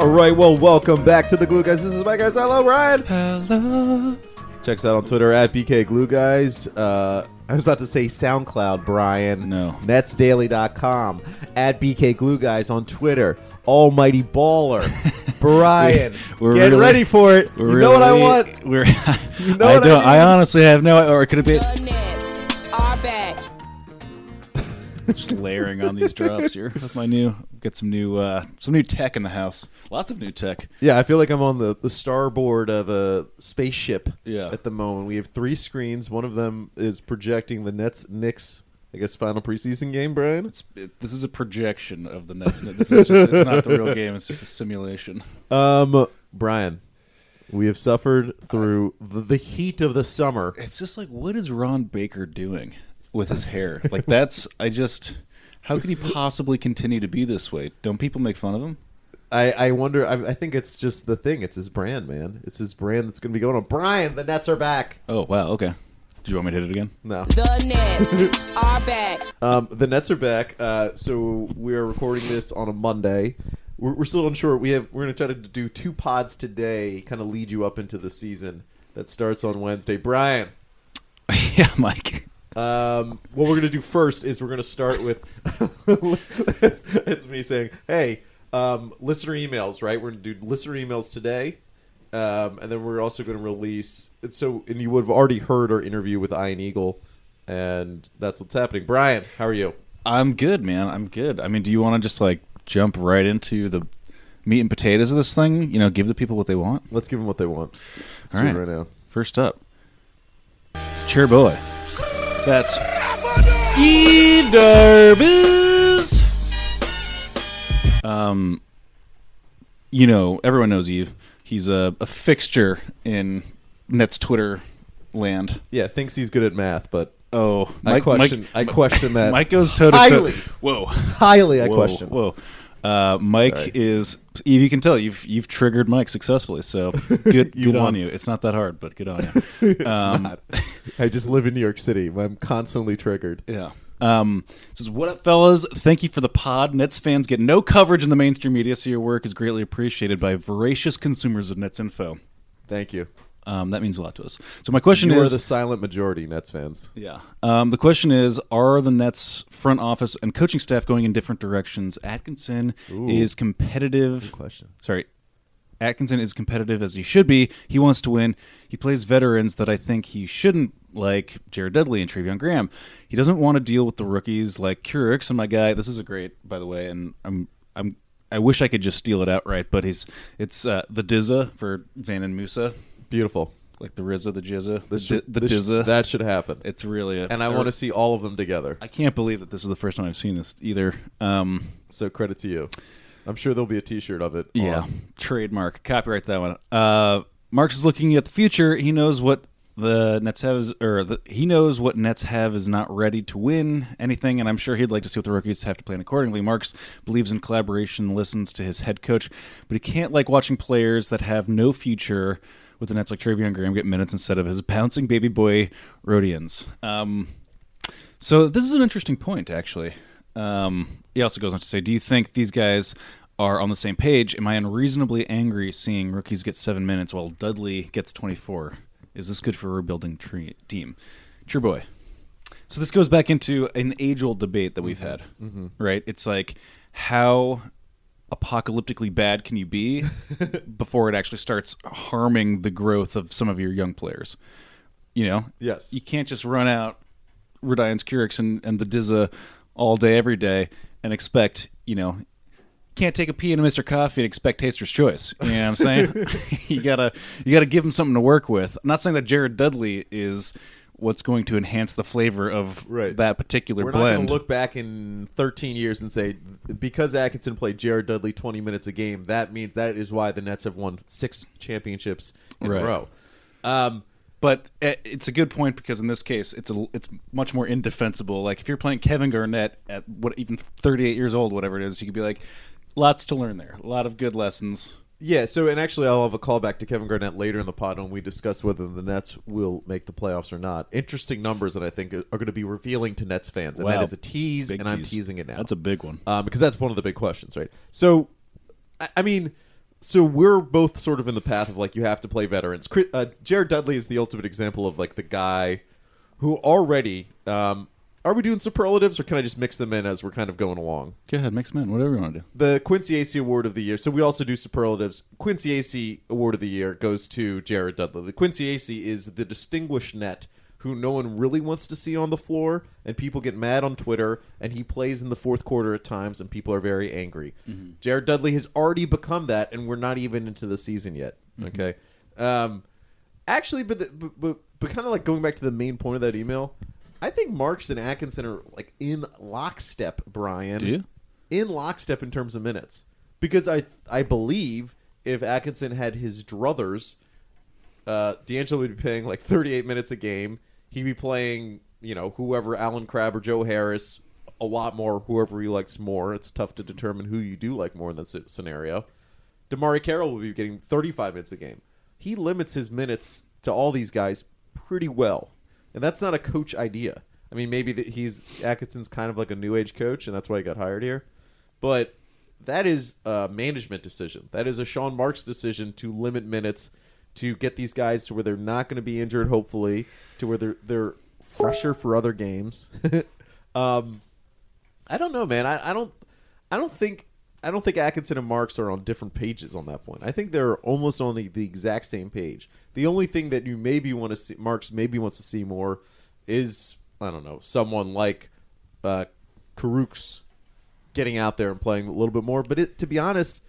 All right, well, welcome back to the Glue Guys. This is my guys. Hello, Ryan. Hello. Check us out on Twitter at BK Glue Guys. Uh, I was about to say SoundCloud, Brian. No. Netsdaily.com. At BK Glue Guys on Twitter. Almighty Baller. Brian. We're get really- ready for it. You We're know what I want? We're. You know I what I don't. I, mean? honestly have no. Or could it be just layering on these drops here with my new? Get some new. uh Some new tech in the house. Lots of new tech. Yeah, I feel like I'm on the, the starboard of a spaceship Yeah. at the moment. We have three screens. One of them is projecting the Nets Knicks, I guess, final preseason game, Brian. It's, it, this is a projection of the Nets. This is just. It's not the real game. It's just a simulation. Um, Brian, we have suffered through the, the heat of the summer. It's just like, what is Ron Baker doing with his hair? Like that's. I just. How could he possibly continue to be this way? Don't people make fun of him? I, I wonder. I, I think it's just the thing. It's his brand, man. It's his brand that's going to be going on. Brian, the Nets are back. Oh wow. Okay. Do you want me to hit it again? No. The Nets are back. Um, the Nets are back. Uh, so we are recording this on a Monday. We're, we're still unsure. We have we're going to try to do two pods today, kind of lead you up into the season that starts on Wednesday. Brian, yeah, Mike. Um, what we're going to do first is we're going to start with it's, it's me saying, "Hey, um, listener emails." Right, we're going to do listener emails today. Um, and then we're also going to release. and So, and you would have already heard our interview with Iron Eagle, and that's what's happening. Brian, how are you? I'm good, man. I'm good. I mean, do you want to just like jump right into the meat and potatoes of this thing? You know, give the people what they want. Let's give them what they want. Let's All right. right now. First up, Chair Boy. That's Eve Darbies. Um, you know, everyone knows Eve. He's a, a fixture in Nets Twitter land. Yeah, thinks he's good at math, but Oh, I question- I question that Mike goes toe to highly. toe. Whoa. highly I whoa, question. Whoa. Uh, Mike Sorry. is Eve. You can tell you've you've triggered Mike successfully. So good, good on you. It's not that hard, but good on you. Um. I just live in New York City. I'm constantly triggered. Yeah. Um, says, what up, fellas? Thank you for the pod. Nets fans get no coverage in the mainstream media, so your work is greatly appreciated by voracious consumers of Nets info. Thank you. Um, that means a lot to us. So my question You are the silent majority, Nets fans. yeah. Um, the question is, are the Nets front office and coaching staff going in different directions? Atkinson Ooh. is competitive. Question. Sorry. Atkinson is competitive as he should be. He wants to win. He plays veterans that I think he shouldn't, like Jared Dudley and Treveon Graham. He doesn't want to deal with the rookies like Kurucs and my guy. This is a great, by the way, and I'm I'm I wish I could just steal it outright, but he's it's uh, the Dizza for Dzanan Musa, Beautiful. like the Rizza, the Jizza, the, should, the this- Dizza. that should happen. it's really a, and I want to see all of them together. I can't believe that this is the first time I've seen this either. Um, So credit to you. I'm sure there'll be a T-shirt of it. Yeah, on. trademark, copyright that one. Uh, Marks is looking at the future. He knows what the Nets have is, or the, he knows what Nets have is not ready to win anything, and I'm sure he'd like to see what the rookies have to plan accordingly. Marks believes in collaboration, listens to his head coach, but he can't like watching players that have no future with the Nets like Treveon Graham get minutes instead of his bouncing baby boy Rodions. Um, so this is an interesting point, actually. Um, he also goes on to say, "Do you think these guys are on the same page? Am I unreasonably angry seeing rookies get seven minutes while Dudley gets 24? Is this good for a rebuilding tre- team?" True boy. So this goes back into an age-old debate that we've had, right? It's like how apocalyptically bad can you be before it actually starts harming the growth of some of your young players? You know, Yes. you can't just run out Rodions Kurucs and, and the Dizza all day, every day, and expect, you know, can't take a pee in a Mr. Coffee and expect taster's choice. You know what I'm saying? you gotta you gotta give him something to work with. I'm not saying that Jared Dudley is what's going to enhance the flavor of Right. that particular We're not going blend. to look back in 13 years and say because Atkinson played Jared Dudley 20 minutes a game, that means that is why the Nets have won six championships in Right. a row. Um, But uh, it's a good point because in this case, it's a, it's much more indefensible. Like if you're playing Kevin Garnett at what even 38 years old, whatever it is, you could be like, lots to learn there, a lot of good lessons. Yeah, so and actually, I'll have a callback to Kevin Garnett later in the pod when we discuss whether the Nets will make the playoffs or not. Interesting numbers that I think are going to be revealing to Nets fans, and Wow. that is a tease, Big and I'm teasing it now. That's a big one. um, because that's one of the big questions, right? So, I, I mean, so we're both sort of in the path of like you have to play veterans. Uh, Jared Dudley is the ultimate example of like the guy who already. Um, are we doing superlatives, or can I just mix them in as we're kind of going along? Go ahead, mix them in, whatever you want to do. the Quincy Acey Award of the Year. So we also do superlatives. Quincy Acey Award of the Year goes to Jared Dudley. The Quincy Acey is the distinguished net who no one really wants to see on the floor, and people get mad on Twitter, and he plays in the fourth quarter at times, and people are very angry. Jared Dudley has already become that, and we're not even into the season yet. Okay. Um, actually, but, the, but, but, but kind of like going back to the main point of that email, I think Marks and Atkinson are like in lockstep, Brian Do you? in lockstep in terms of minutes because I I believe if Atkinson had his druthers, uh, D'Angelo would be playing like 38 minutes a game. He'd be playing you know whoever Allen Crabbe or Joe Harris a lot more. Whoever he likes more. It's tough to determine who you do like more in this scenario. DeMarre Carroll will be getting 35 minutes a game. He limits his minutes to all these guys pretty well, and that's not a coach idea. I mean, maybe that he's Atkinson's kind of like a new age coach, and that's why he got hired here. But that is a management decision. That is a Sean Marks decision to limit minutes to get these guys to where they're not going to be injured, hopefully, to where they're they're fresher for other games. um, I don't know, man. I, I don't I don't think I don't think Atkinson and Marks are on different pages on that point. I think they're almost on the, the exact same page. The only thing that you maybe want to see Marks maybe wants to see more is I don't know someone like uh, Kurucs getting out there and playing a little bit more. But it, to be honest,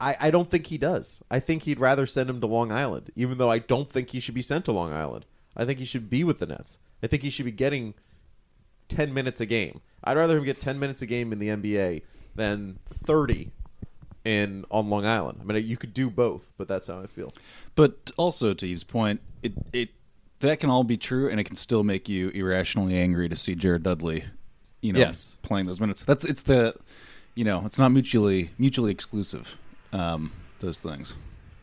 I, I don't think he does. I think he'd rather send him to Long Island, even though I don't think he should be sent to Long Island. I think he should be with the Nets. I think he should be getting 10 minutes a game. I'd rather him get 10 minutes a game in the NBA than 30 in on Long Island. I mean, you could do both, but that's how I feel. But also to Eve's point, it it that can all be true, and it can still make you irrationally angry to see Jared Dudley, you know, Yes. playing those minutes. That's it's the, you know, it's not mutually mutually exclusive. Um, those things.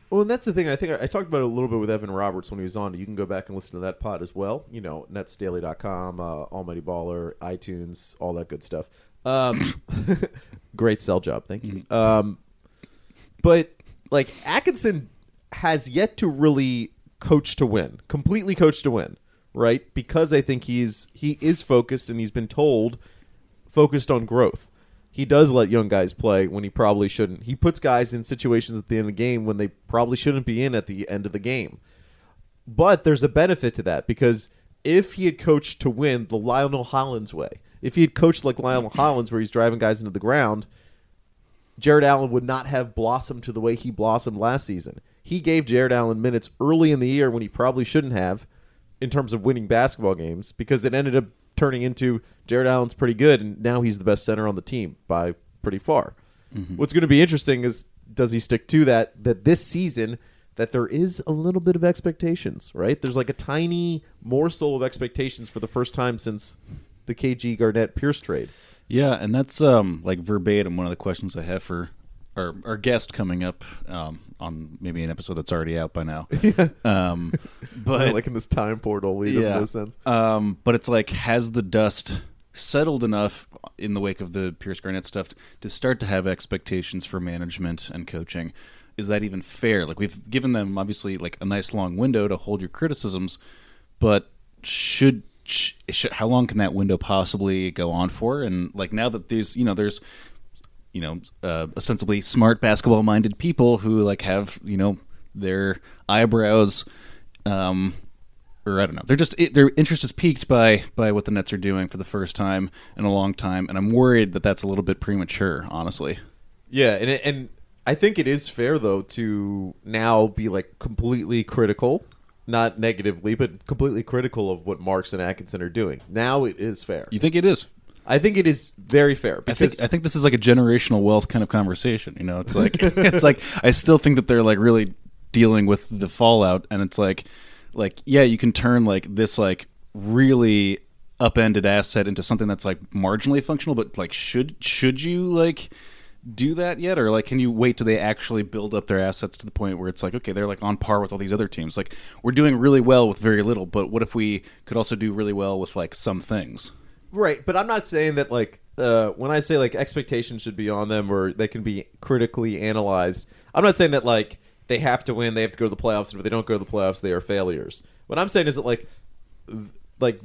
Well, and that's the thing. I think I, I talked about it a little bit with Evan Roberts when he was on. You can go back and listen to that pod as well. You know, netsdaily.com, uh, Almighty Baller, iTunes, all that good stuff. Um, great sell job. Thank you. Um, but, like, Atkinson has yet to really coach to win, completely coach to win, right? Because I think he's he is focused and he's been told focused on growth. He does let young guys play when he probably shouldn't. He puts guys in situations at the end of the game when they probably shouldn't be in at the end of the game. But there's a benefit to that because if he had coached to win the Lionel Hollins way, if he had coached like Lionel Hollins where he's driving guys into the ground, Jarrett Allen would not have blossomed to the way he blossomed last season. He gave Jarrett Allen minutes early in the year when he probably shouldn't have in terms of winning basketball games because it ended up turning into Jarrett Allen's pretty good and now he's the best center on the team by pretty far. Mm-hmm. What's going to be interesting is does he stick to that that this season that there is a little bit of expectations, right? There's like a tiny morsel of expectations for the first time since the KG Garnett Pierce trade. Yeah, and that's um like verbatim one of the questions I have for our our guest coming up um on maybe an episode that's already out by now. Um but like in this time portal, we yeah. no sense. Um, but it's like, has the dust settled enough in the wake of the Pierce Garnett stuff to start to have expectations for management and coaching? Is that even fair? Like we've given them obviously like a nice long window to hold your criticisms, but should, sh- how long can that window possibly go on for? And like now that there's you know there's you know uh, ostensibly smart basketball minded people who like have you know their eyebrows um or I don't know. They're just it, their interest is piqued by by what the Nets are doing for the first time in a long time, and I'm worried that that's a little bit premature, honestly. Yeah, and and I think it is fair though to now be like completely critical, not negatively, but completely critical of what Marks and Atkinson are doing. Now it is fair. You think it is? I think it is very fair I because think I think this is like a generational wealth kind of conversation. You know, it's like it's like I still think that they're like really dealing with the fallout, and it's like like yeah, you can turn like this like really upended asset into something that's like marginally functional, but like should should you like do that yet or like can you wait till they actually build up their assets to the point where it's like okay they're like on par with all these other teams like we're doing really well with very little but what if we could also do really well with like some things Right, but I'm not saying that like uh, when I say like expectations should be on them or they can be critically analyzed. I'm not saying that like they have to win, they have to go to the playoffs, and if they don't go to the playoffs, they are failures. What I'm saying is that like th- like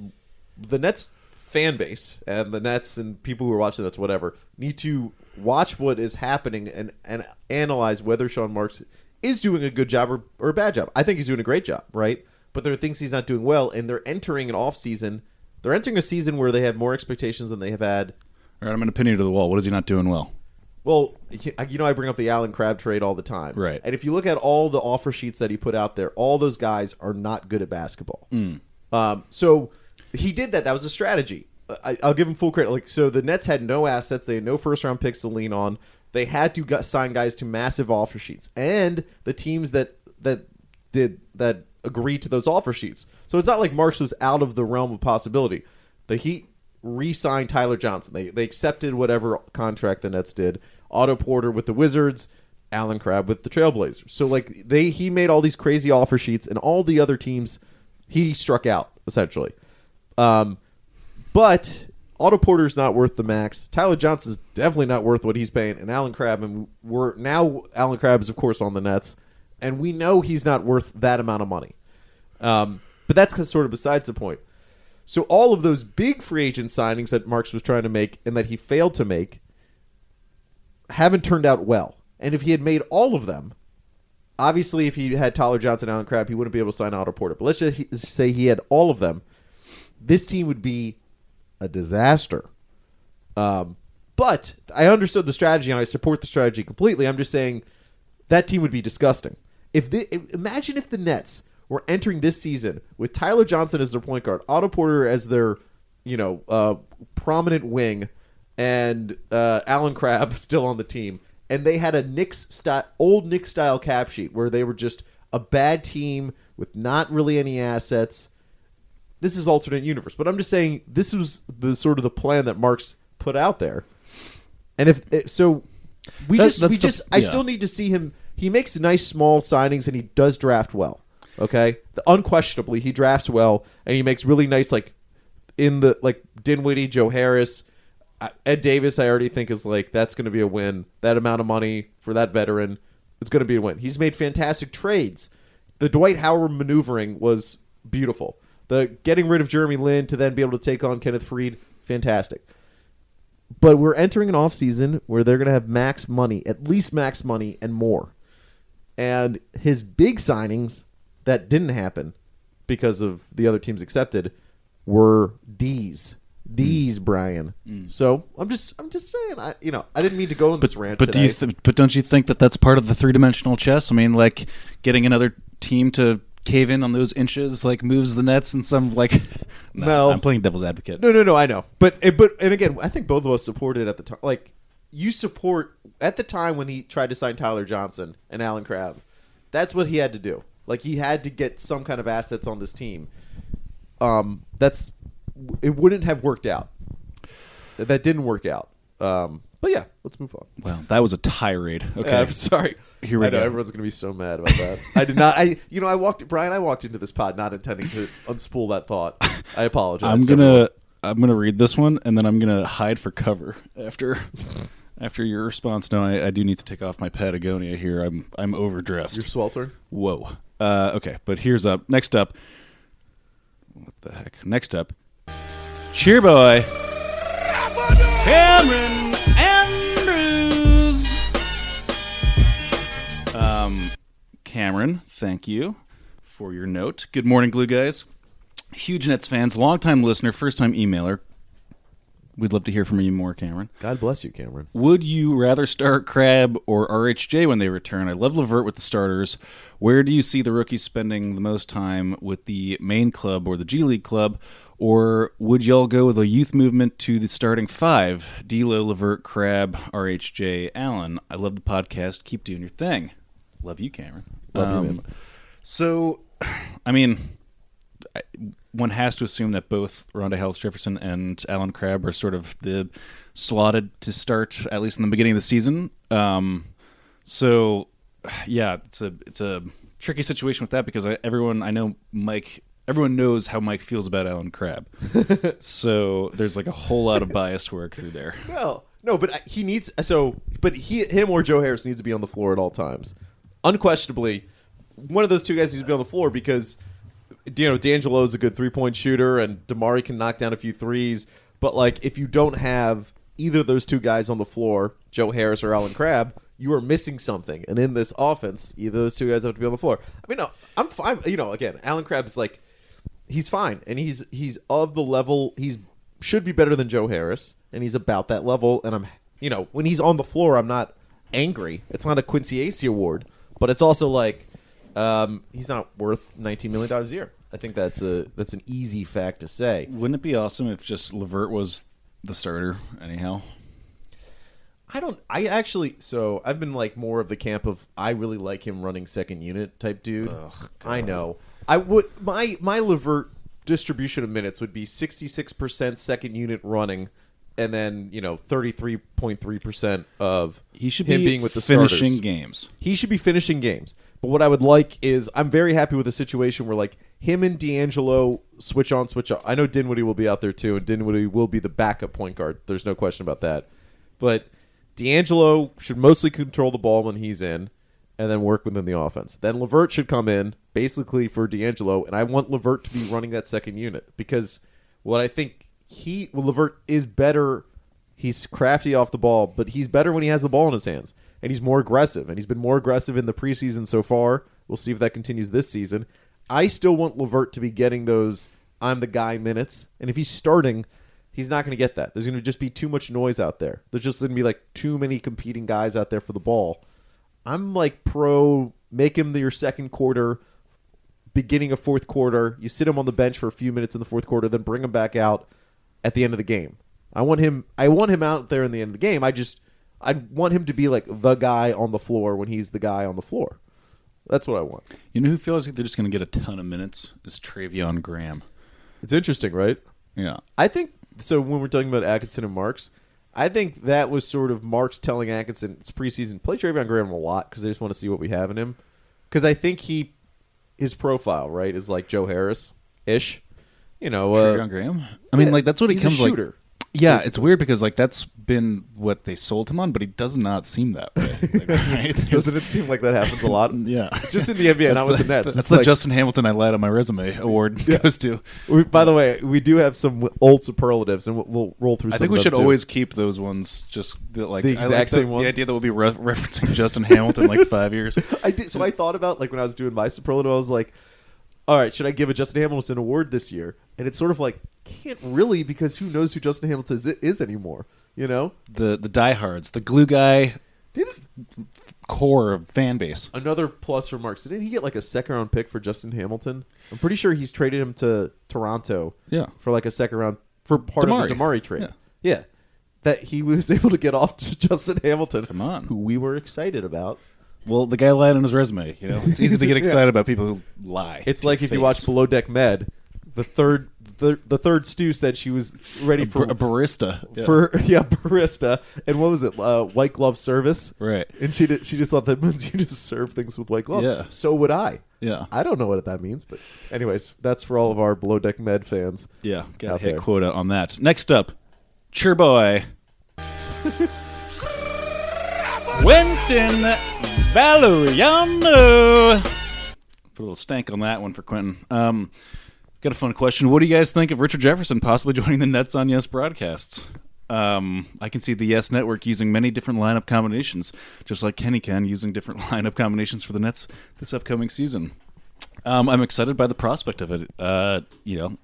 the Nets fan base and the Nets and people who are watching that's whatever, need to watch what is happening and and analyze whether Sean Marks is doing a good job or, or a bad job. I think he's doing a great job, right? But there are things he's not doing well, and they're entering an off season. They're entering a season where they have more expectations than they have had. all right i'm going to pin you to the wall what is he not doing well Well, you know, I bring up the Allen Crabbe trade all the time, Right. And if you look at all the offer sheets that he put out there, all those guys are not good at basketball. Um, so he did that. That was a strategy. I, I'll give him full credit. Like, so the Nets had no assets. They had no first round picks to lean on. They had to sign guys to massive offer sheets, and the teams that that did that agreed to those offer sheets. So it's not like Marks was out of the realm of possibility. The Heat re-signed Tyler Johnson. They they accepted whatever contract the Nets did. Otto Porter with the Wizards, Allen Crabbe with the Trailblazers. So like they he made all these crazy offer sheets, and all the other teams he struck out essentially. Um, but Otto Porter's not worth the max. Tyler Johnson's definitely not worth what he's paying, and Allen and we're now Allen is of course on the Nets, and we know he's not worth that amount of money. Um, but that's sort of besides the point. So all of those big free agent signings that Marks was trying to make and that he failed to make haven't turned out well. And if he had made all of them, obviously if he had Tyler Johnson, Allen Crabbe, he wouldn't be able to sign Otto Porter. But let's just say he had all of them. This team would be a disaster. Um, but I understood the strategy and I support the strategy completely. I'm just saying that team would be disgusting. If the, if- imagine if the Nets were entering this season with Tyler Johnson as their point guard, Otto Porter as their you know uh, prominent wing, and uh, Allen Crabbe still on the team, and they had a Knicks style, old Knicks style cap sheet where they were just a bad team with not really any assets this is alternate universe. But i'm just saying this was the sort of the plan that marks put out there. And if eh, so we That's- just we the- just i yeah. still need to see him. He makes nice small signings and he does draft well okay? The, unquestionably he drafts well and he makes really nice like in the like dinwiddie joe harris ed davis i already think is like that's going to be a win. That amount of money for that veteran it's going to be a win. He's made fantastic trades. The dwight howard maneuvering was beautiful the getting rid of jeremy lin to then be able to take on kenneth faried fantastic but we're entering an off season where they're going to have max money, at least max money and more. And his big signings that didn't happen because of the other teams accepted were D's. Mm. D's, Brian. Mm. So I'm just, I'm just saying, I, you know, I didn't mean to go on this rant. But do you? Th- but don't you think that that's part of the three dimensional chess? I mean, like getting another team to cave in on those inches, like moves the nets and some like. No. I'm playing devil's advocate. No, no, no. I know, but eh, but and again, I think both of us supported at the time. Like you support at the time when he tried to sign Tyler Johnson and Allen Crabbe. That's what he had to do. Like he had to get some kind of assets on this team. Um, that's it wouldn't have worked out. That didn't work out. Um, but yeah, let's move on. Well, that was a tirade. Okay, Yeah, I'm sorry. Here we I know go. everyone's gonna be so mad about that. I did not. I you know I walked Brian. I walked into this pod not intending to unspool that thought. I apologize. I'm gonna everyone. I'm gonna read this one and then I'm gonna hide for cover after after your response. No, I, I do need to take off my Patagonia here. I'm I'm overdressed. You're sweltering. Whoa. Uh, okay, but here's up. Next up. What the heck? Next up. Cheer boy. Cameron Um, Cameron, thank you for your note. Good morning, Glue Guys. Huge Nets fans, longtime listener, first time emailer. We'd love to hear from you more, Cameron. God bless you, Cameron. Would you rather start Crabbe or RHJ when they return? I love Levert with the starters. Where do you see the rookies spending the most time with the main club or the G League club? Or would y'all go with a youth movement to the starting five? D'Lo, Levert, Crabbe, RHJ, Allen. I love the podcast. Keep doing your thing. Love you, Cameron. Love you, man. So I mean, I- one has to assume that both Rondae Hollis Jefferson and Allen Crabbe are sort of the slotted to start at least in the beginning of the season. Um, so, yeah, it's a it's a tricky situation with that because I, everyone I know Mike. Everyone knows how Mike feels about Allen Crabbe, so there's like a whole lot of bias to work through there. Well, no, but he needs so. But he, him, or Joe Harris needs to be on the floor at all times. Unquestionably, one of those two guys needs to be on the floor because you know D'Angelo is a good three point shooter and DeMarre can knock down a few threes. But like, if you don't have either of those two guys on the floor, Joe Harris or Allen Crabbe, you are missing something. And in this offense, either those two guys have to be on the floor. I mean, no, I'm fine. You know, again, Allen Crabbe is like he's fine and he's he's of the level he's should be better than Joe Harris and he's about that level and I'm you know when he's on the floor I'm not angry it's not a Quincy Acey award but it's also like um, he's not worth 19 million dollars a year. I think that's a that's an easy fact to say. Wouldn't it be awesome if just Levert was the starter anyhow? I don't I actually so I've been like more of the camp of I really like him running second unit type dude. I know. I would my my Levert distribution of minutes would be 66% second unit running and then you know 33.3% of He should him be being with the finishing starters. games. He should be finishing games. But what I would like is I'm very happy with a situation where like him and D'Angelo switch on, switch off. I know Dinwiddie will be out there too, and Dinwiddie will be the backup point guard. There's no question about that. But D'Angelo should mostly control the ball when he's in, and then work within the offense. Then Levert should come in basically for D'Angelo, and I want Levert to be running that second unit because what I think he well, Levert is better. He's crafty off the ball, but he's better when he has the ball in his hands, and he's more aggressive. And he's been more aggressive in the preseason so far. We'll see if that continues this season. I still want Levert to be getting those "I'm the guy" minutes, and if he's starting, he's not going to get that. There's going to just be too much noise out there. There's just going to be like too many competing guys out there for the ball. I'm like pro make him your second quarter, beginning of fourth quarter. You sit him on the bench for a few minutes in the fourth quarter, then bring him back out at the end of the game. I want him. I want him out there in the end of the game. I just I want him to be like the guy on the floor when he's the guy on the floor. That's what I want. You know who feels like they're just going to get a ton of minutes is Treveon Graham. It's interesting, right? Yeah. I think so. When we're talking about Atkinson and Marks, I think that was sort of Marks telling Atkinson it's preseason play Treveon Graham a lot because they just want to see what we have in him. Because I think he his profile right is like Joe Harris ish. You know, uh, Treveon Graham. I mean, yeah, like that's what he comes like. shooter, Yeah, it's weird because like that's been what they sold him on, but he does not seem that way. Like, right? Doesn't it seem like that happens a lot? Yeah, just in the NBA, not with the Nets. That's It's the like- Justin Hamilton I lied on my resume award goes to. We, by the way, we do have some old superlatives, and we'll, we'll roll through. I think we should too. always keep those ones just the, like The exact like the, same ones? The idea that we'll be re- referencing Justin Hamilton like five years. I did. So I thought about like when I was doing my superlative, I was like, "All right, should I give a Justin Hamilton award this year?" And it's sort of like can't really because who knows who Justin Hamilton is, is anymore? You know, The the diehards, the glue guy did core of fan base. another plus for Marks. Didn't he get like a second round pick for Justin Hamilton? I'm pretty sure he's traded him to Toronto. Yeah. for like a second round for part DeMarre. of the DeMarre trade. Yeah. yeah, that he was able to get off to Justin Hamilton. Come on. who we were excited about. Well, the guy lied on his resume. You know, it's easy to get excited about people who lie. It's like if you watch Below Deck Med, the third the, the third Stu said she was ready for a barista Yeah. for yeah barista and what was it uh, white glove service Right. and she did, she just thought that means you just serve things with white gloves Yeah. so would I Yeah. I don't know what that means but anyways that's for all of our Below Deck Med fans Yeah, got hit there. quota on that. Next up, Churboy. Quentin Valeriano. Put a little stank on that one for Quentin. Um, got a fun question. What do you guys think of Richard Jefferson possibly joining the Nets on Yes broadcasts? Um, I can see the Yes Network using many different lineup combinations, just like Kenny can using different lineup combinations for the Nets this upcoming season. Um, I'm excited by the prospect of it. Uh, you know,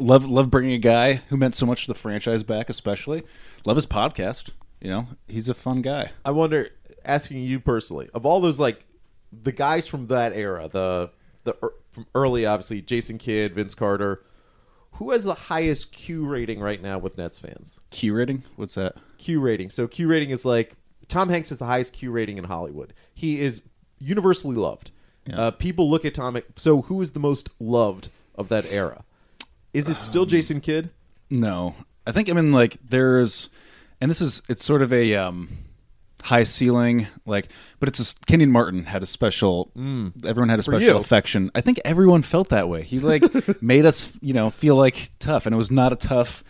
love love bringing a guy who meant so much to the franchise back, especially. Love his podcast. You know, he's a fun guy. I wonder asking you personally of all those like the guys from that era the the er, from early obviously Jason Kidd Vince Carter who has the highest Q rating right now with Nets fans Q rating? What's that? Q rating. So Q rating is like Tom Hanks is the highest Q rating in Hollywood. He is universally loved. Yeah. Uh, people look at Tom. So who is the most loved of that era? Is it Um, still Jason Kidd? No, I think I mean like there's, and this is it's sort of a um, high ceiling like, but it's a Kenyon Martin had a special. everyone had a special you. affection. I think everyone felt that way. He like made us you know feel like tough, and it was not a tough.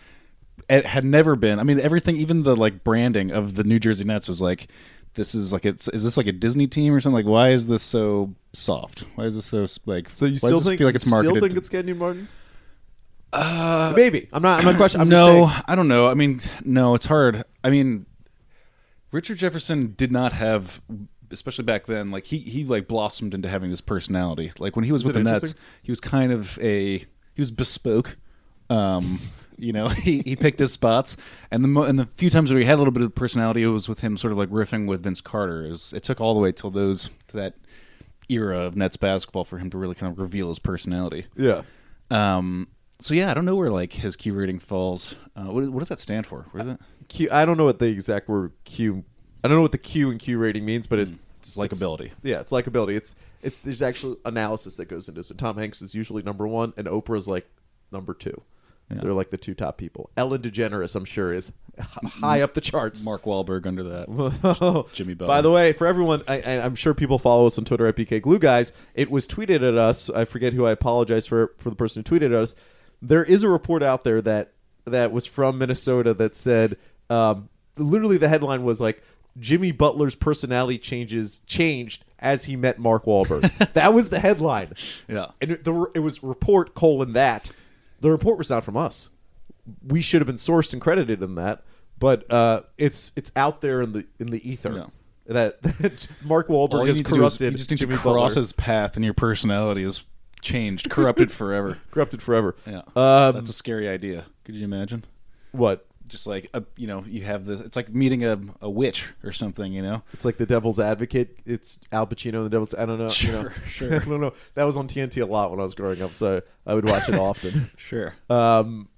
It had never been. I mean, everything, even the like branding of the New Jersey Nets was like. This is like it's is this like a Disney team or something? Like, why is this so soft? Why is this so like? So you why still does this think feel like it's you marketed? Still think to- it's Kenyon Martin? Uh, maybe. I'm not. I'm not questioning. I'm no, saying. I don't know. I mean, no, it's hard. I mean, Richard Jefferson did not have, especially back then. Like he he like blossomed into having this personality. Like when he was Is with the Nets, he was kind of a he was bespoke. Um, you know, he, he picked his spots, and the mo- and the few times where he had a little bit of personality, it was with him sort of like riffing with Vince Carter. It, was, it took all the way till those to that era of Nets basketball for him to really kind of reveal his personality. Yeah. Um, so yeah, I don't know where like his Q rating falls. Uh, what, what does that stand for? What is it? Q. I don't know what the exact word Q. I don't know what the Q and Q rating means, but it, hmm. It's likability. yeah, it's likability. It's it, there's actual analysis that goes into it. So Tom Hanks is usually number one, and Oprah's like number two. They're like the two top people. Ellen DeGeneres, I'm sure, is h- high up the charts. Mark Wahlberg under that. Jimmy Butler. By the way, for everyone, I, I, I'm sure people follow us on Twitter at BK Glue Guys. It was tweeted at us. I forget who. I apologize for for the person who tweeted at us. There is a report out there that that was from Minnesota that said, um, literally, the headline was like, "Jimmy Butler's personality changes changed as he met Mark Wahlberg." that was the headline. Yeah. and it, the, it was report colon that. The report was not from us we should have been sourced and credited in that, but uh, it's it's out there in the in the ether Yeah. that, that Mark Wahlberg has need to do is corrupted you just need Jimmy to cross Butler, his path, and your personality is changed, corrupted forever. corrupted forever. Yeah, Um, that's a scary idea. Could you imagine? what? Just like a, you know, you have this. It's like meeting a, a witch or something. You know. It's like the Devil's Advocate. It's Al Pacino and the Devil's. I don't know. you know. Sure, sure. I don't know. That was on TNT a lot when I was growing up, so I would watch it often. Sure. Um,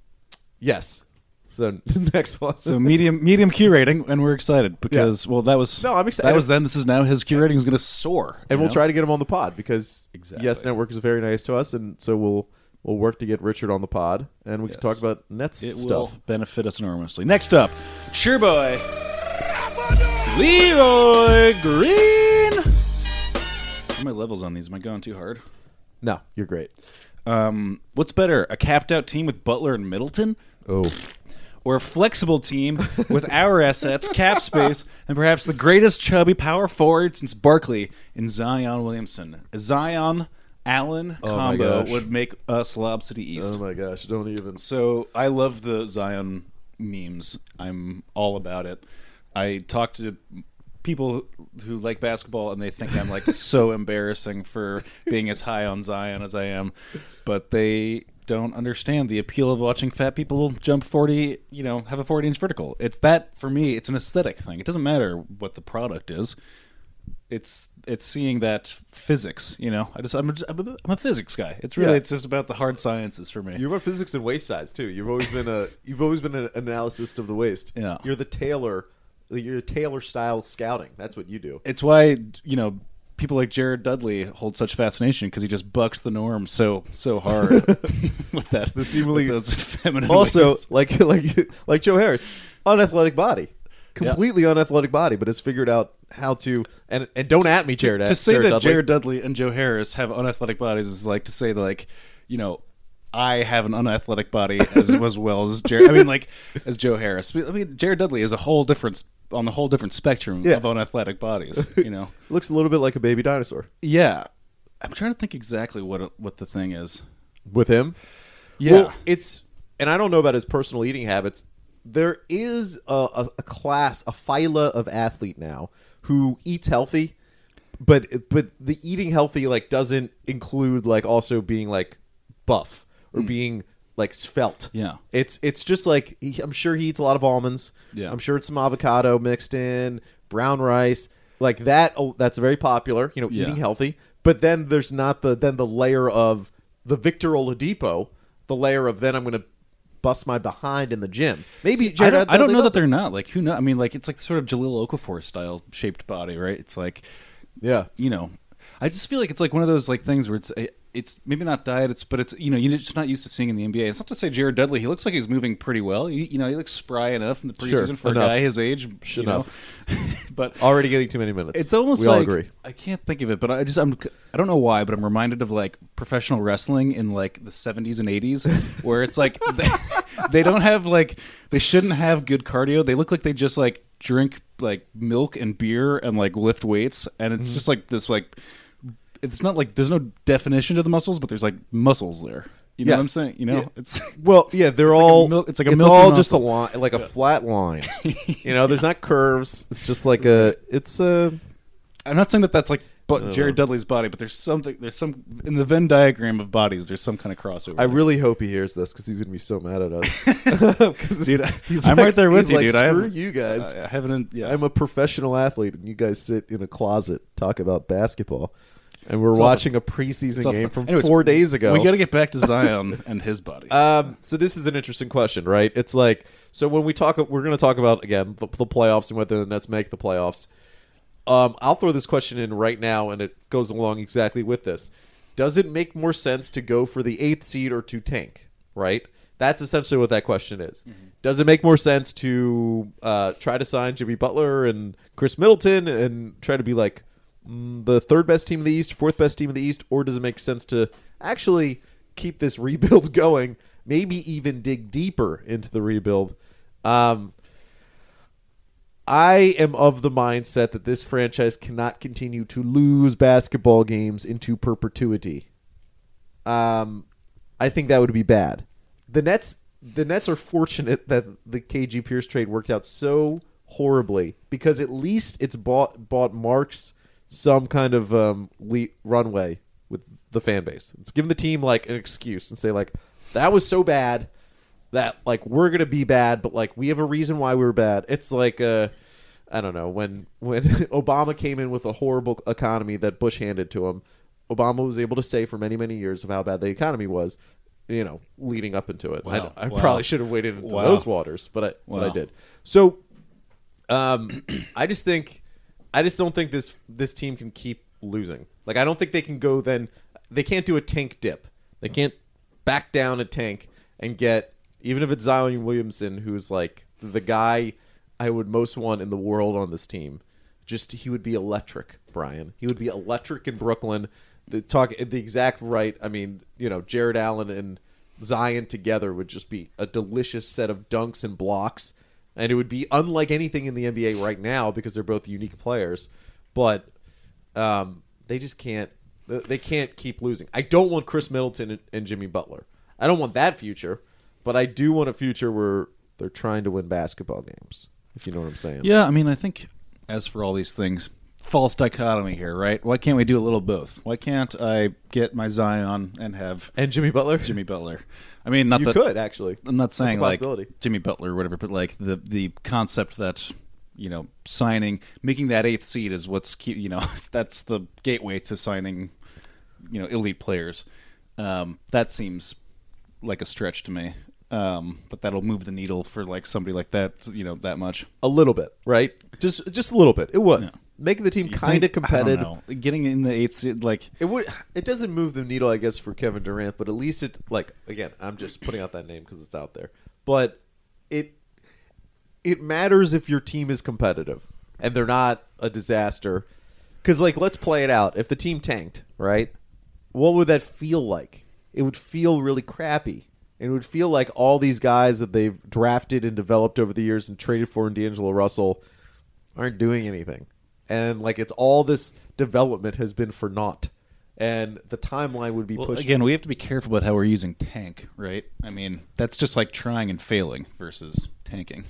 yes. So next one. So medium medium Q rating, and we're excited because well, that was No, I'm excited. That was then. This is now. His Q rating is going to soar, and we'll know? try to get him on the pod because Exactly. Yes Network is very nice to us, and so we'll we'll work to get Richard on the pod, and we can talk about Nets It stuff. will benefit us enormously. Next up, cheer boy, Leroy Green. What are my levels on these? Am I going too hard? No, you're great. Um, what's better, a capped out team with Butler and Middleton, Oh, or a flexible team with our assets, cap space, and perhaps the greatest chubby power forward since Barkley in Zion Williamson? Zion Allen Oh combo would make us Lob City East. oh my gosh! Don't even. So I love the Zion memes. I'm all about it. I talk to people who like basketball and they think I'm like so embarrassing for being as high on Zion as I am, but they don't understand the appeal of watching fat people jump 40, you know, have a 40 inch vertical. It's that for me, it's an aesthetic thing. It doesn't matter what the product is. It's it's seeing that physics, you know. I just I'm just, I'm a, I'm a physics guy. It's really Yeah. it's just about the hard sciences for me. You're about physics and waist size too. You've always been a you've always been an analyst of the waist. Yeah. You're the tailor. You're Taylor style scouting. That's what you do. it's why you know people like Jared Dudley hold such fascination because he just bucks the norm so so hard with that. The seemingly- those feminine Also, ways. like like like Joe Harris, unathletic body, completely unathletic body, but has figured out how to and and don't at me, Jared. to say Jared that Dudley. Jared Dudley and Joe Harris have unathletic bodies is like to say like you know. I have an unathletic body as as well as Jared. I mean, like as Joe Harris. I mean, Jared Dudley is a whole different on the whole different spectrum Yeah. of unathletic bodies. You know, looks a little bit like a baby dinosaur yeah. I'm trying to think exactly what what the thing is. with him. Yeah. Well, it's and I don't know about his personal eating habits. There is a, a, a class, a phyla of athlete now who eats healthy, but but the eating healthy like doesn't include like also being like buff or hmm. being like svelte. Yeah. it's it's just like he, I'm sure he eats a lot of almonds. Yeah. I'm sure it's some avocado mixed in, brown rice, like that. Oh, that's very popular. You know, Yeah. eating healthy. But then there's not the then the layer of the Victor Oladipo, the layer of then I'm going to bust my behind in the gym. Maybe I Jared don't, I don't know that doesn't. they're not. Like who know? I mean, like it's like sort of Jahlil Okafor style shaped body, right? It's like Yeah, you know, I just feel like it's like one of those like things where it's it's maybe not diet, it's but it's you know you're just not used to seeing in the NBA. It's not to say Jared Dudley, he looks like he's moving pretty well. You, you know, he looks spry enough in the preseason Sure, for enough. a guy his age. You know, but Already getting too many minutes. it's almost we all agree. I can't think of it, but I just I'm I don't know why, but I'm reminded of like professional wrestling in like the 70s and 80s, where it's like they, they don't have like they shouldn't have good cardio. They look like they just like drink like milk and beer and like lift weights, and it's mm-hmm. just like this like it's not like there's no definition to the muscles, but there's like muscles there. You know what I'm saying? You know, Yeah. it's Well, yeah, they're like a all. mil- it's like a it's all just a muscle. line, like a flat line. you know, there's not curves. It's just like a. It's a. I'm not saying that that's like but Jared know. Dudley's body, but there's something there's some in the Venn diagram of bodies. There's some kind of crossover. I there. really hope he hears this because he's gonna be so mad at us. Dude, he's I'm like- right there with you, like, dude. I have- Screw you guys. I haven't. Yeah, I'm a professional athlete, and you guys sit in a closet talk about basketball, and we're all watching a preseason game from Anyways, four days ago. We got to get back to Zion and his body. Um, so this is an interesting question, right? It's like so when we talk, we're going to talk about again the, the playoffs and whether the Nets make the playoffs. Um, I'll throw this question in right now, and it goes along exactly with this. Does it make more sense to go for the eighth seed or to tank? Right. That's essentially what that question is. Does it make more sense to uh, try to sign Jimmy Butler and Khris Middleton and try to be like the third best team in the East, fourth best team in the East, or does it make sense to actually keep this rebuild going? Maybe even dig deeper into the rebuild. Um, I am of the mindset that this franchise cannot continue to lose basketball games into perpetuity. Um, I think that would be bad. The Nets, the Nets are fortunate that the KG Pierce trade worked out so horribly because at least it's bought bought Marks some kind of um, le- runway with the fan base. It's giving the team like an excuse and say like that was so bad that like we're gonna be bad, but like we have a reason why we were bad. It's like uh I don't know when when Obama came in with a horrible economy that Bush handed to him. Obama was able to say for many many years of how bad the economy was, you know, leading up into it. Wow. I, I Wow. probably should have waded into Wow. those waters, but I but I did. So, um, I just think I just don't think this this team can keep losing. Like I don't think they can go then. They can't do a tank dip. They can't back down a tank and get even if it's Zion Williamson, who's like the guy I would most want in the world on this team. Just he would be electric, Brian. He would be electric in Brooklyn. The talk the exact right. I mean, you know, Jarrett Allen and Zion together would just be a delicious set of dunks and blocks, and it would be unlike anything in the NBA right now because they're both unique players. But um, they just can't. They can't keep losing. I don't want Khris Middleton and, and Jimmy Butler. I don't want that future, but I do want a future where they're trying to win basketball games. If you know what I'm saying. yeah, I mean, I think as for all these things, false dichotomy here, right? Why can't we do a little both? Why can't I get my Zion and have And Jimmy Butler. Jimmy Butler? I mean, not you that could actually. I'm not saying like. Jimmy Butler or whatever, but like the the concept that you know signing, making that eighth seed is what's key, you know that's the gateway to signing, you know, elite players. Um, that seems like a stretch to me. Um, but that'll move the needle for like somebody like that, you know, that much. A little bit, right? Just just a little bit. It would Yeah. Make the team kind of think- I don't competitive. know. Getting in the eighth seed, like It would. It doesn't move the needle, I guess, for Kevin Durant, but at least it like again. I'm just putting out that name because it's out there, but it it matters if your team is competitive and they're not a disaster. Because like, let's play it out. If the team tanked, right? What would that feel like? It would feel really crappy. And it would feel like all these guys that they've drafted and developed over the years and traded for in D'Angelo Russell aren't doing anything. And like it's all this development has been for naught. And the timeline would be Well, pushed again, we have to be careful about how we're using tank, right? I mean, that's just like trying and failing versus tanking,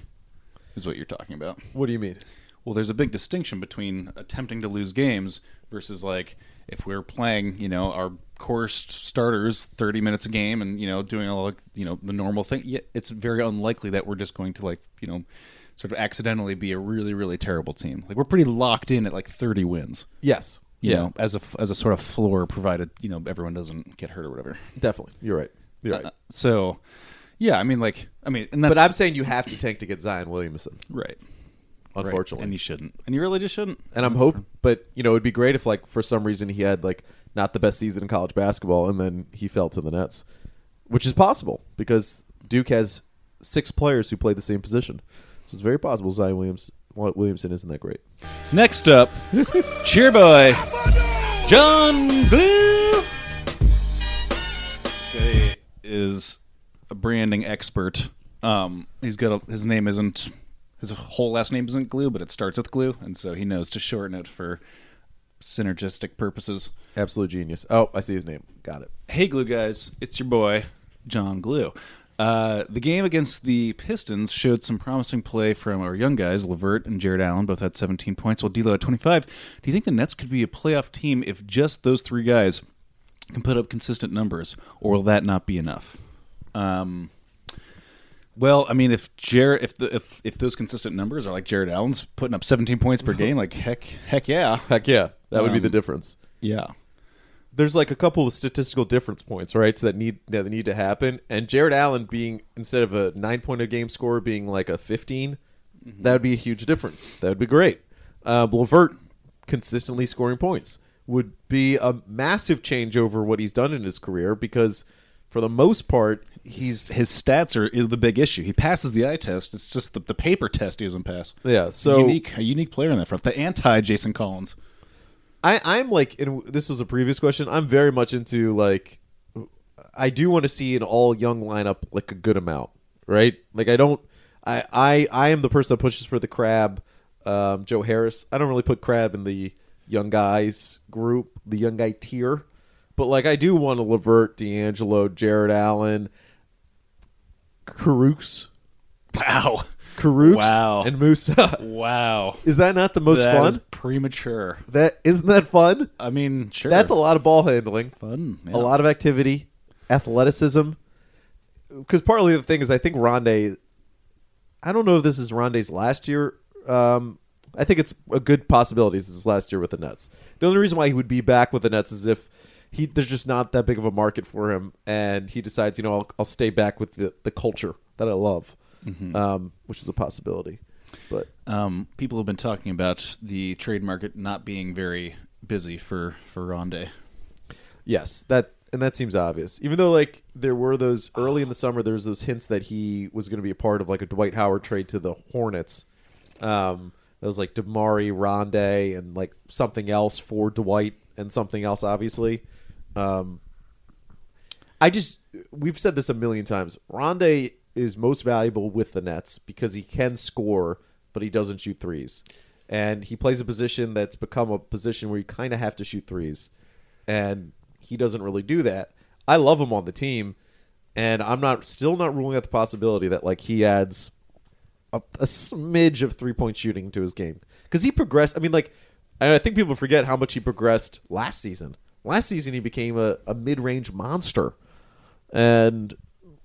is what you're talking about. What do you mean? Well, there's a big distinction between attempting to lose games versus like if we're playing, you know, our course starters 30 minutes a game and you know doing all like, you know the normal thing. Yeah, it's very unlikely that we're just going to like you know sort of accidentally be a really really terrible team. Like we're pretty locked in at like 30 wins. Yes. You yeah. know, as a as a sort of floor, provided you know everyone doesn't get hurt or whatever. Definitely. You're right. You're right. Uh, so, yeah, I mean, like, I mean, and that's but I'm saying you have to tank to get Zion Williamson. right. Right. unfortunately. and you shouldn't, and you really just shouldn't. And I'm hope, but you know, it'd be great if like for some reason he had like not the best season in college basketball, and then he fell to the Nets, which is possible because Duke has six players who play the same position, so it's very possible Zion Williams Williamson isn't that great. Next up, cheer boy, John Glue. Guy is a branding expert. Um, he's got a, his name isn't his whole last name isn't Glue, but it starts with Glue, and so he knows to shorten it for synergistic purposes. Absolute genius. Oh, I see his name. Got it. Hey, Glue guys, it's your boy, John Glue. Uh, the game against the Pistons showed some promising play from our young guys. Levert and Jarrett Allen both had 17 points, while D'Lo had 25. Do you think the Nets could be a playoff team if just those three guys can put up consistent numbers, or will that not be enough? Um, well, I mean, if Jarrett, if the if if those consistent numbers are like Jarrett Allen's putting up 17 points per game, like heck, heck yeah, Heck yeah, that would be the Um, difference. yeah. There's like a couple of statistical difference points, right? So that need that need to happen. And Jarrett Allen being instead of a nine point a game score being like a 15 that would be a huge difference. That would be great. Uh, Levert consistently scoring points would be a massive change over what he's done in his career because for the most part he's his stats are is the big issue. He passes the eye test. It's just the, the paper test he doesn't pass. yeah. So unique, a unique player in that front. The anti Jason Collins. I, I'm like, and this was a previous question. I'm very much into like, I do want to see an all young lineup like a good amount, right? Like I don't, I I I am the person that pushes for the Crabbe, um, Joe Harris. I don't really put Crabbe in the young guys group, the young guy tier, but like I do want to Levert, D'Angelo, Jarrett Allen, Kurucs, Wow, Kurucs, Wow. and Musa. wow. Is that not the most That fun? is premature. That isn't that fun? I mean, sure. That's a lot of ball handling. fun. a lot of activity, athleticism. Because partly the thing is, I think Rondae. I don't know if this is Rondae's last year. Um, I think it's a good possibility. This is last year with the Nets. The only reason why he would be back with the Nets is if he there's just not that big of a market for him, and he decides, you know, I'll, I'll stay back with the, the culture that I love, um, which is a possibility. But Um, people have been talking about the trade market not being very busy for for Rondae. Yes, that and that seems obvious. Even though like there were those early in the summer, there was those hints that he was going to be a part of like a Dwight Howard trade to the Hornets. Um, that was like DeMarre, Rondae, and like something else for Dwight and something else, obviously. Um, I just we've said this a million times. Rondae is most valuable with the Nets because he can score, but he doesn't shoot threes, and he plays a position that's become a position where you kind of have to shoot threes, and he doesn't really do that. I love him on the team, and I'm not still not ruling out the possibility that like he adds a, a smidge of three point shooting to his game because he progressed. I mean, like, I think people forget how much he progressed last season. Last season, he became a, a mid range monster, and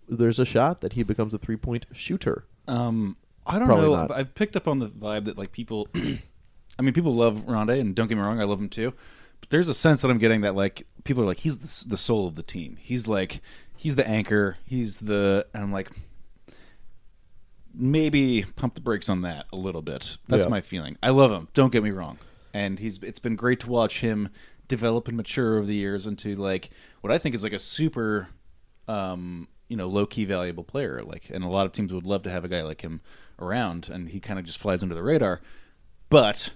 there's a shot that he becomes a three point shooter. Um, I don't Probably know. not. I've picked up on the vibe that like people. I mean, people love Rondae, and don't get me wrong, I love him too. But there's a sense that I'm getting that like people are like he's the the soul of the team. He's like he's the anchor. He's the and I'm like maybe pump the brakes on that a little bit. That's Yeah. my feeling. I love him. Don't get me wrong. And he's it's been great to watch him develop and mature over the years into like what I think is like a super um, you know, low key valuable player. Like, and a lot of teams would love to have a guy like him around, and he kind of just flies under the radar. But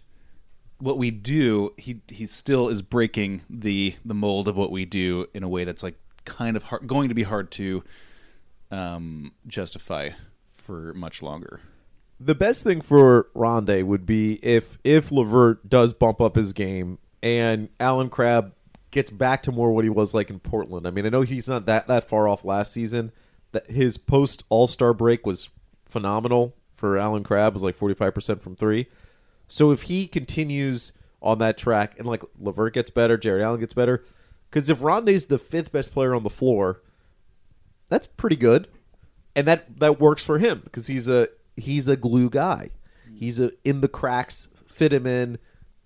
what we do, he he still is breaking the the mold of what we do in a way that's like kind of hard, going to be hard to um, justify for much longer. the best thing for Rondae would be if if Levert does bump up his game and Allen Crabbe gets back to more what he was like in Portland. I mean, I know he's not that that far off last season. That his post All Star break was phenomenal for Allen Crabbe. Was like forty five percent from three. So if he continues on that track and like Levert gets better, Jarrett Allen gets better, because if Rondae's the fifth best player on the floor, that's pretty good, and that that works for him because he's a he's a glue guy. He's a in the cracks, fit him in,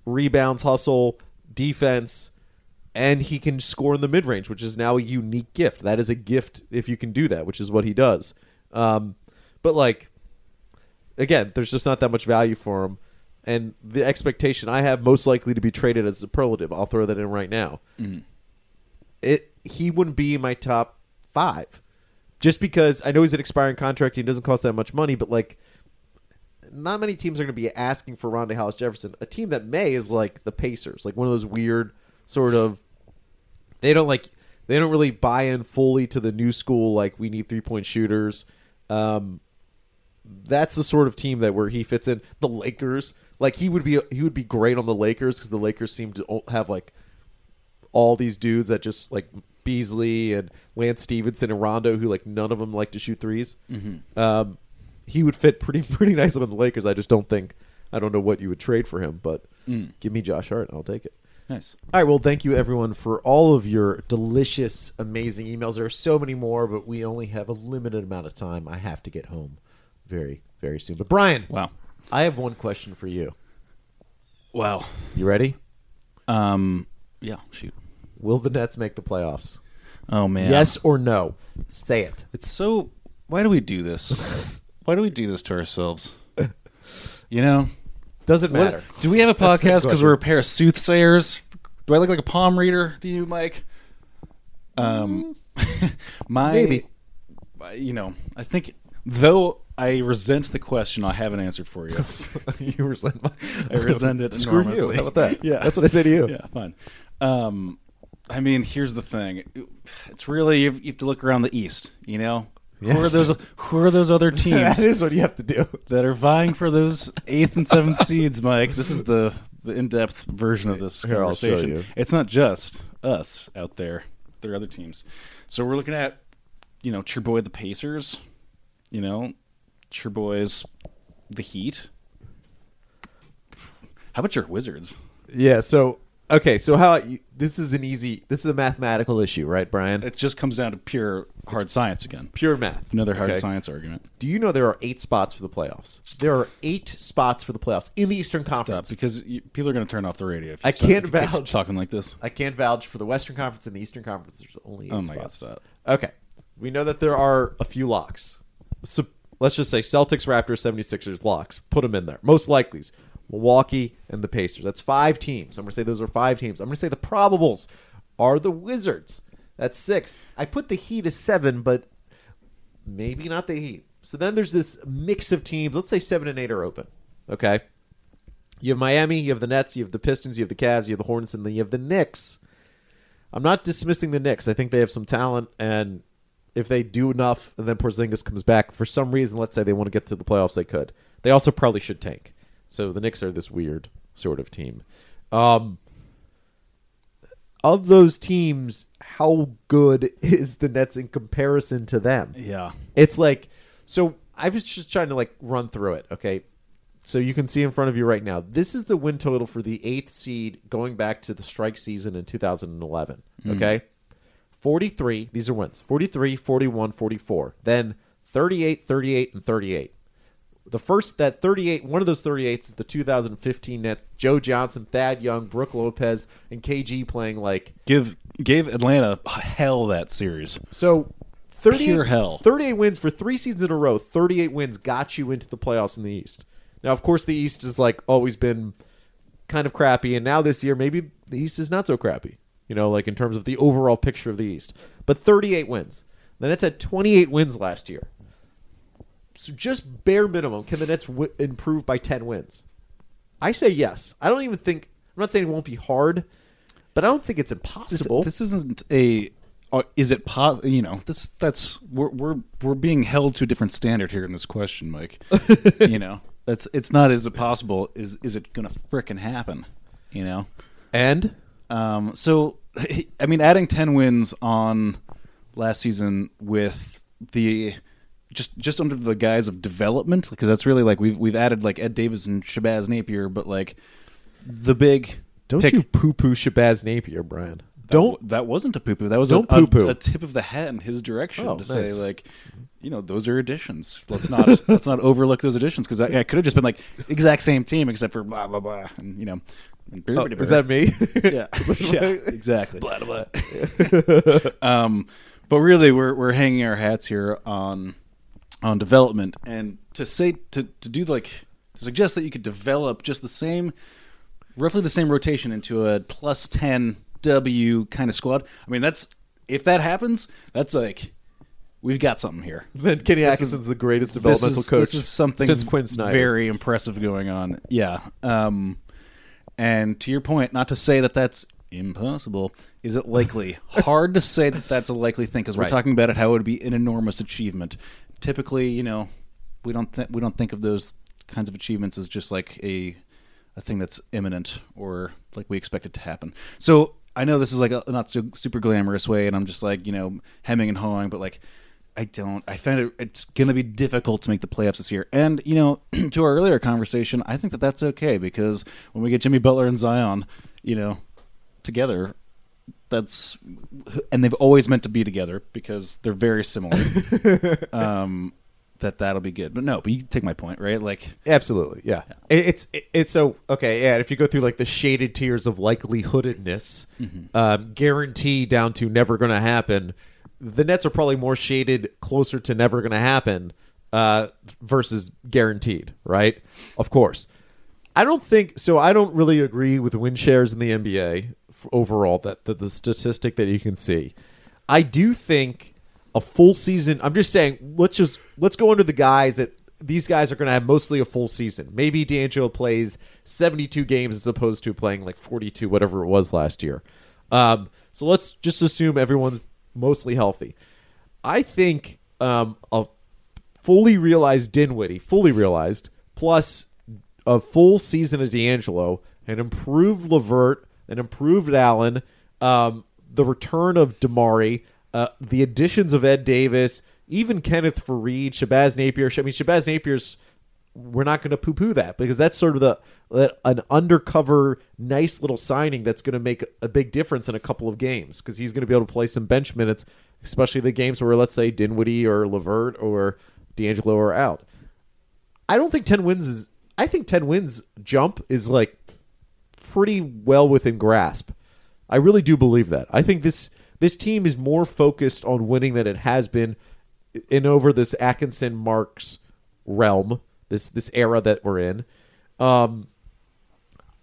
rebounds, hustle, defense, and he can score in the mid range, which is now a unique gift. That is a gift if you can do that, which is what he does. Um, but like again, there's just not that much value for him. And the expectation I have most likely to be traded as a superlative. I'll throw that in right now. It he wouldn't be in my top five, just because I know he's an expiring contract. He doesn't cost that much money, but like, not many teams are going to be asking for Rondae Hollis Jefferson. A team that may is like the Pacers, like one of those weird sort of. They don't like. They don't really buy in fully to the new school. Like we need three point shooters. Um, that's the sort of team that where he fits in. The Lakers, like he would be, he would be great on the Lakers because the Lakers seem to have like all these dudes that just like Beasley and Lance Stephenson and Rondo, who like none of them like to shoot 3s Um, he would fit pretty pretty nicely on the Lakers. I just don't think I don't know what you would trade for him, but give me Josh Hart, I'll take it. Nice. All right. Well, thank you everyone for all of your delicious, amazing emails. There are so many more, but we only have a limited amount of time. I have to get home very, very soon. But Brian, Wow. I have one question for you. Wow. You ready? Um. Yeah. Shoot. Will the Nets make the playoffs? Oh man. Yes or no? Say it. It's so. Why do we do this? why do we do this to ourselves? You know. Doesn't What- matter. do we have a podcast because we're a pair of soothsayers? Do I look like a palm reader to you, Mike? Um, my Maybe. You know, I think though I resent the question, I have an answer for you. you resent my. I resent it Screw enormously. you. How about that? Yeah, That's what I say to you. Yeah, fine. Um, I mean, here's the thing. It's really you have, you have to look around the East. You know, who are those? Who are those other teams is what you have to do. that are vying for those eighth and seventh seeds? Mike, this is the the in-depth version of this Here, conversation. you. It's not just us out there; there are other teams. So we're looking at, you know, your boy the Pacers. You know, your boys the Heat. How about your Wizards? Yeah. So okay. So how you, this is an easy. This is a mathematical issue, right, Brian? It just comes down to pure hard science again. Pure math. Another hard Okay? science argument. Do you know there are eight spots for the playoffs? There are eight spots for the playoffs in the Eastern Stop, Conference. because you, people are going to turn off the radio. If you I stop- can't if vouch. talking like this. I can't vouch for the Western Conference and the Eastern Conference. There's only eight Oh my god, spots. stop! Okay. We know that there are a few locks. So let's just say Celtics, Raptors, 76ers locks. Put them in there. Most likely's Milwaukee and the Pacers. That's five teams. I'm going to say those are five teams. I'm going to say the probables are the Wizards. That's six. I put the Heat as seven, but maybe not the Heat. So then there's this mix of teams. Let's say seven and eight are open. Okay. You have Miami, you have the Nets, you have the Pistons, you have the Cavs, you have the Hornets, and then you have the Knicks. I'm not dismissing the Knicks. I think they have some talent, and if they do enough, and then Porzingis comes back for some reason, let's say they want to get to the playoffs, they could. They also probably should tank. So the Knicks are this weird sort of team. Um, of those teams, how good is the Nets in comparison to them? Yeah, It's like so I was just trying to like run through it, okay? So you can see in front of you right now. This is the win total for the 8th seed going back to the strike season in 2011, okay? 43, these are wins. 43, 41, 44. Then 38, 38 and 38. The first that 38, one of those 38s is the 2015 Nets. Joe Johnson, Thad Young, Brook Lopez, and KG playing like give gave Atlanta hell that series. so 38, Pure hell. 38 wins for three seasons in a row. 38 wins got you into the playoffs in the East. Now, of course, the East has like always been kind of crappy, and now this year maybe the East is not so crappy. You know, like in terms of the overall picture of the East. But 38 wins. The Nets had 28 wins last year. So just bare minimum, can the Nets w- improve by 10 wins? I say yes. I don't even think. I'm not saying it won't be hard, but I don't think it's impossible. this isn't a. Uh, is it pos? You know, this that's we're we're we're being held to a different standard here in this question, Mike. you know, that's it's not is it possible? Is is it gonna frickin' happen? You know. and Um, so, I mean, adding ten wins on last season with the just just under the guise of development, because that's really like we've we've added like Ed Davis and Shabazz Napier, but like the big Don't pick- you poo poo Shabazz Napier, Brian. that Don't w- that wasn't a poo poo. That was a, Don't a, a tip of the hat in his direction Oh, to say like, you know, those are additions. Let's not let's not overlook those additions because I, I could have just been like exact same team except for blah blah blah, and you know, and Oh, is that me? yeah, yeah, exactly. Blah blah. um, but really, we're we're hanging our hats here on on development, and to say to to do like to suggest that you could develop just the same, roughly the same rotation into a plus ten W kind of squad. I mean, that's if that happens, that's like we've got something here. Then Kenny This Atkinson's is- the greatest This is, coach this is something since Quin Snyder. very impressive going on. Yeah. Um, and to your point, not to say that that's impossible. Is it likely? Hard to say that that's a likely thing because we're Right. talking about it how it would be an enormous achievement. Typically, you know, we don't th- we don't think of those kinds of achievements as just like a a thing that's imminent or like we expect it to happen. So I know this is like a not so super glamorous way, and I'm just like you know hemming and hawing, but like I don't. I find it it's going to be difficult to make the playoffs this year. And you know, to our earlier conversation, I think that that's okay because when we get Jimmy Butler and Zion, you know, together, that's and they've always meant to be together because they're very similar. um, that that'll be good. But no, but you take my point, right? Like Absolutely, yeah. It- It's it's so okay. Yeah, if you go through like the shaded tiers of likelihoodedness, um, guarantee down to never going to happen, the Nets are probably more shaded closer to never going to happen uh, versus guaranteed, right? Of course. I don't think so. I don't really agree with win shares in the NBA overall. That, that the statistic that you can see, I do think a full season. I'm just saying. Let's just let's go under the guys that these guys are going to have mostly a full season. Maybe D'Angelo plays 72 games as opposed to playing like 42, whatever it was last year. Um, so let's just assume everyone's mostly healthy. I think um, a fully realized Dinwiddie, fully realized, plus a full season of D'Angelo, an improved Levert, an improved Allen, um, the return of DeMarre, uh, the additions of Ed Davis, even Kenneth Faried, Shabazz Napier. I mean, Shabazz Napier's. We're not going to poo-poo that because that's sort of the an undercover, nice little signing that's going to make a big difference in a couple of games because he's going to be able to play some bench minutes, especially the games where let's say Dinwiddie or Levert or D'Angelo are out. I don't think 10 wins is I think 10 wins jump is like pretty well within grasp. I really do believe that. I think this this team is more focused on winning than it has been in over this Atkinson Marks realm, this this era that we're in. Um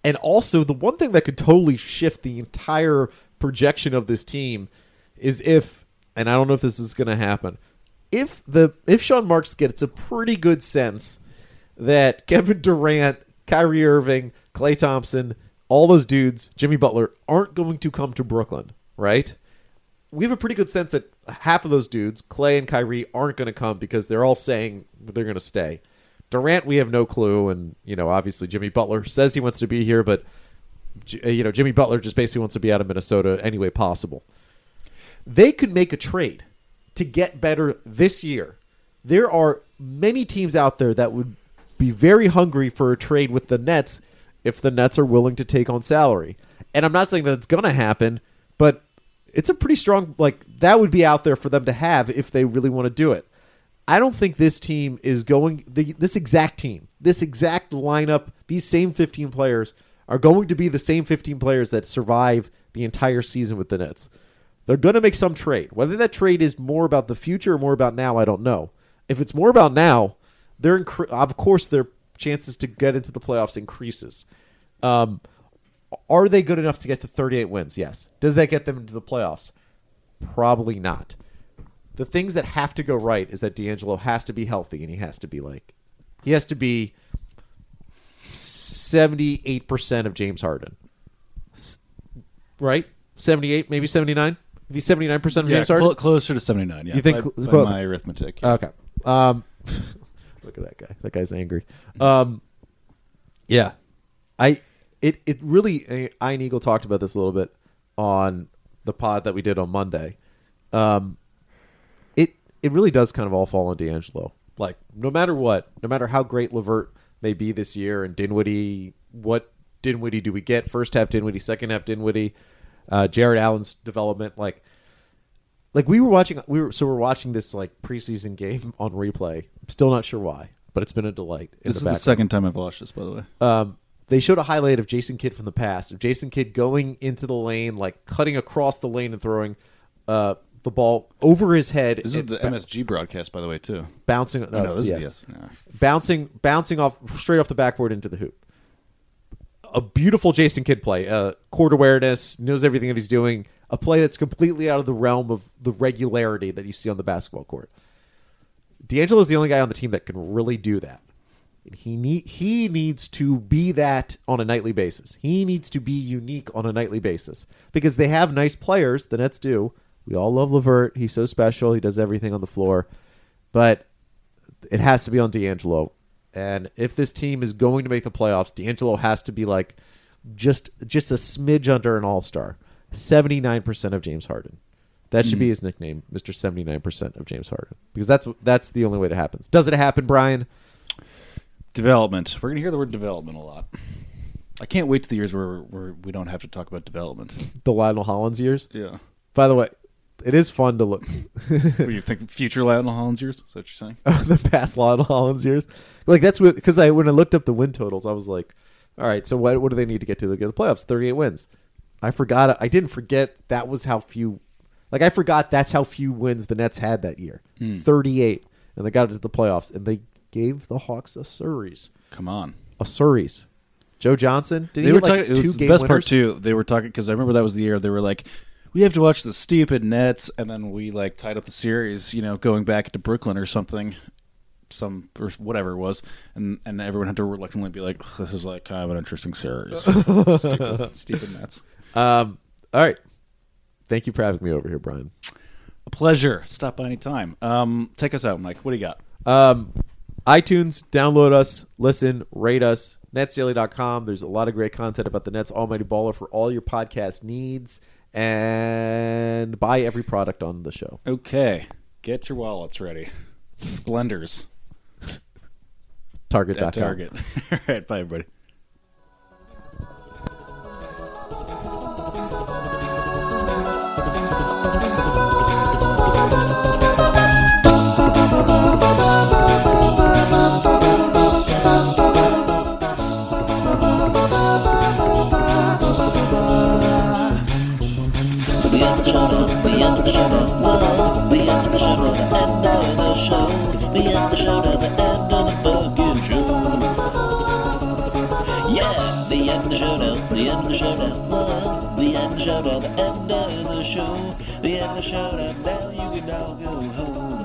and also the one thing that could totally shift the entire projection of this team is if and I don't know if this is going to happen. If the if Sean Marks gets a pretty good sense that Kevin Durant, Kyrie Irving, Klay Thompson, all those dudes, Jimmy Butler aren't going to come to Brooklyn, right? We have a pretty good sense that half of those dudes, Klay and Kyrie, aren't going to come because they're all saying they're going to stay. Durant, we have no clue, and you know, obviously Jimmy Butler says he wants to be here, but uh, you know, Jimmy Butler just basically wants to be out of Minnesota any way possible. They could make a trade to get better this year. There are many teams out there that would be very hungry for a trade with the Nets if the Nets are willing to take on salary. And I'm not saying that it's going to happen, but it's a pretty strong like that would be out there for them to have if they really want to do it. I don't think this team is going the, this exact team, this exact lineup, these same 15 players are going to be the same 15 players that survive the entire season with the Nets. They're going to make some trade. Whether that trade is more about the future or more about now, I don't know. If it's more about now, they're incre- of course their chances to get into the playoffs increases. Um, are they good enough to get to 38 wins? Yes. Does that get them into the playoffs? Probably not. The things that have to go right is that D'Angelo has to be healthy and he has to be like, he has to be 78% of James Harden. Right? 78, maybe 79? If he's 79% of yeah, James Harden? clo- closer to seventy nine. Yeah, You think by, cl- by my arithmetic? Okay. Um, look at that guy. That guy's angry. Um, yeah, I it it really. Iron Eagle talked about this a little bit on the pod that we did on Monday. Um, it it really does kind of all fall on D'Angelo. Like no matter what, no matter how great Levert may be this year, and Dinwiddie, what Dinwiddie do we get? First half Dinwiddie, second half Dinwiddie, uh, Jarrett Allen's development, like like we were watching we were so we're watching this like preseason game on replay. I'm still not sure why, but it's been a delight. This is the the background. second time I've watched this, by the way. Um, they showed a highlight of Jason Kidd from the past of Jason Kidd going into the lane, like cutting across the lane and throwing uh, the ball over his head. This is the ba- MSG broadcast, by the way, too. bouncing. No, Oh, no, it's this the is yes. the yes. Yeah. bouncing bouncing off straight off the backboard into the hoop. A beautiful Jason Kidd play. Uh, court awareness, knows everything that he's doing. A play that's completely out of the realm of the regularity that you see on the basketball court. D'Angelo is the only guy on the team that can really do that. He need he needs to be that on a nightly basis. He needs to be unique on a nightly basis because they have nice players. The Nets do. We all love Levert. He's so special. He does everything on the floor, but it has to be on D'Angelo. And if this team is going to make the playoffs, D'Angelo has to be like just just a smidge under an All Star. Seventy nine percent of James Harden. That should be hmm. his nickname, Mister Seventy nine percent of James Harden, because that's that's the only way it happens. Does it happen, Brian? Development. We're going to hear the word development a lot. I can't wait to the years where, where we don't have to talk about development. The Lionel Hollins years. Yeah. By the way, it is fun to look you think? Future Lionel Hollins years? Is that what you're saying? the past Lionel Hollins years. Like that's what because I when I looked up the win totals, I was like, all right, so what what do they need to get to to get the playoffs? Thirty eight wins. I forgot. I didn't forget that was how few. Like I forgot that's how few wins the Nets had that year. Hmm. Thirty eight, and they got into the playoffs, and they gave the Hawks a series. Come on. A series. Joe Johnson did he They were get, like talking. two it was the best part winners? too. They were talking because I remember that was the year they were like, "We have to watch the stupid Nets," and then we like tied up the series. You know, going back to Brooklyn or something, some or whatever it was, and and everyone had to reluctantly be like, "This is like kind of an interesting series." stupid, stupid Nets. Um. All right. Thank you for having me over here, Brian. A pleasure. Stop by any time. Um, take us out, Mike. What do you got? Um, iTunes, download us, listen, rate us. NetsDaily.com. There's a lot of great content about the Nets Almighty Baller for all your podcast needs. And buy every product on the show. Okay, get your wallets ready. Blenders Target.com. Target. All right, bye everybody. The end of the show now, the end of the fucking show. Yeah, the end of the show now, the end of the show now, end of the show now, the end of the show, the end of the show now, now you can now go home.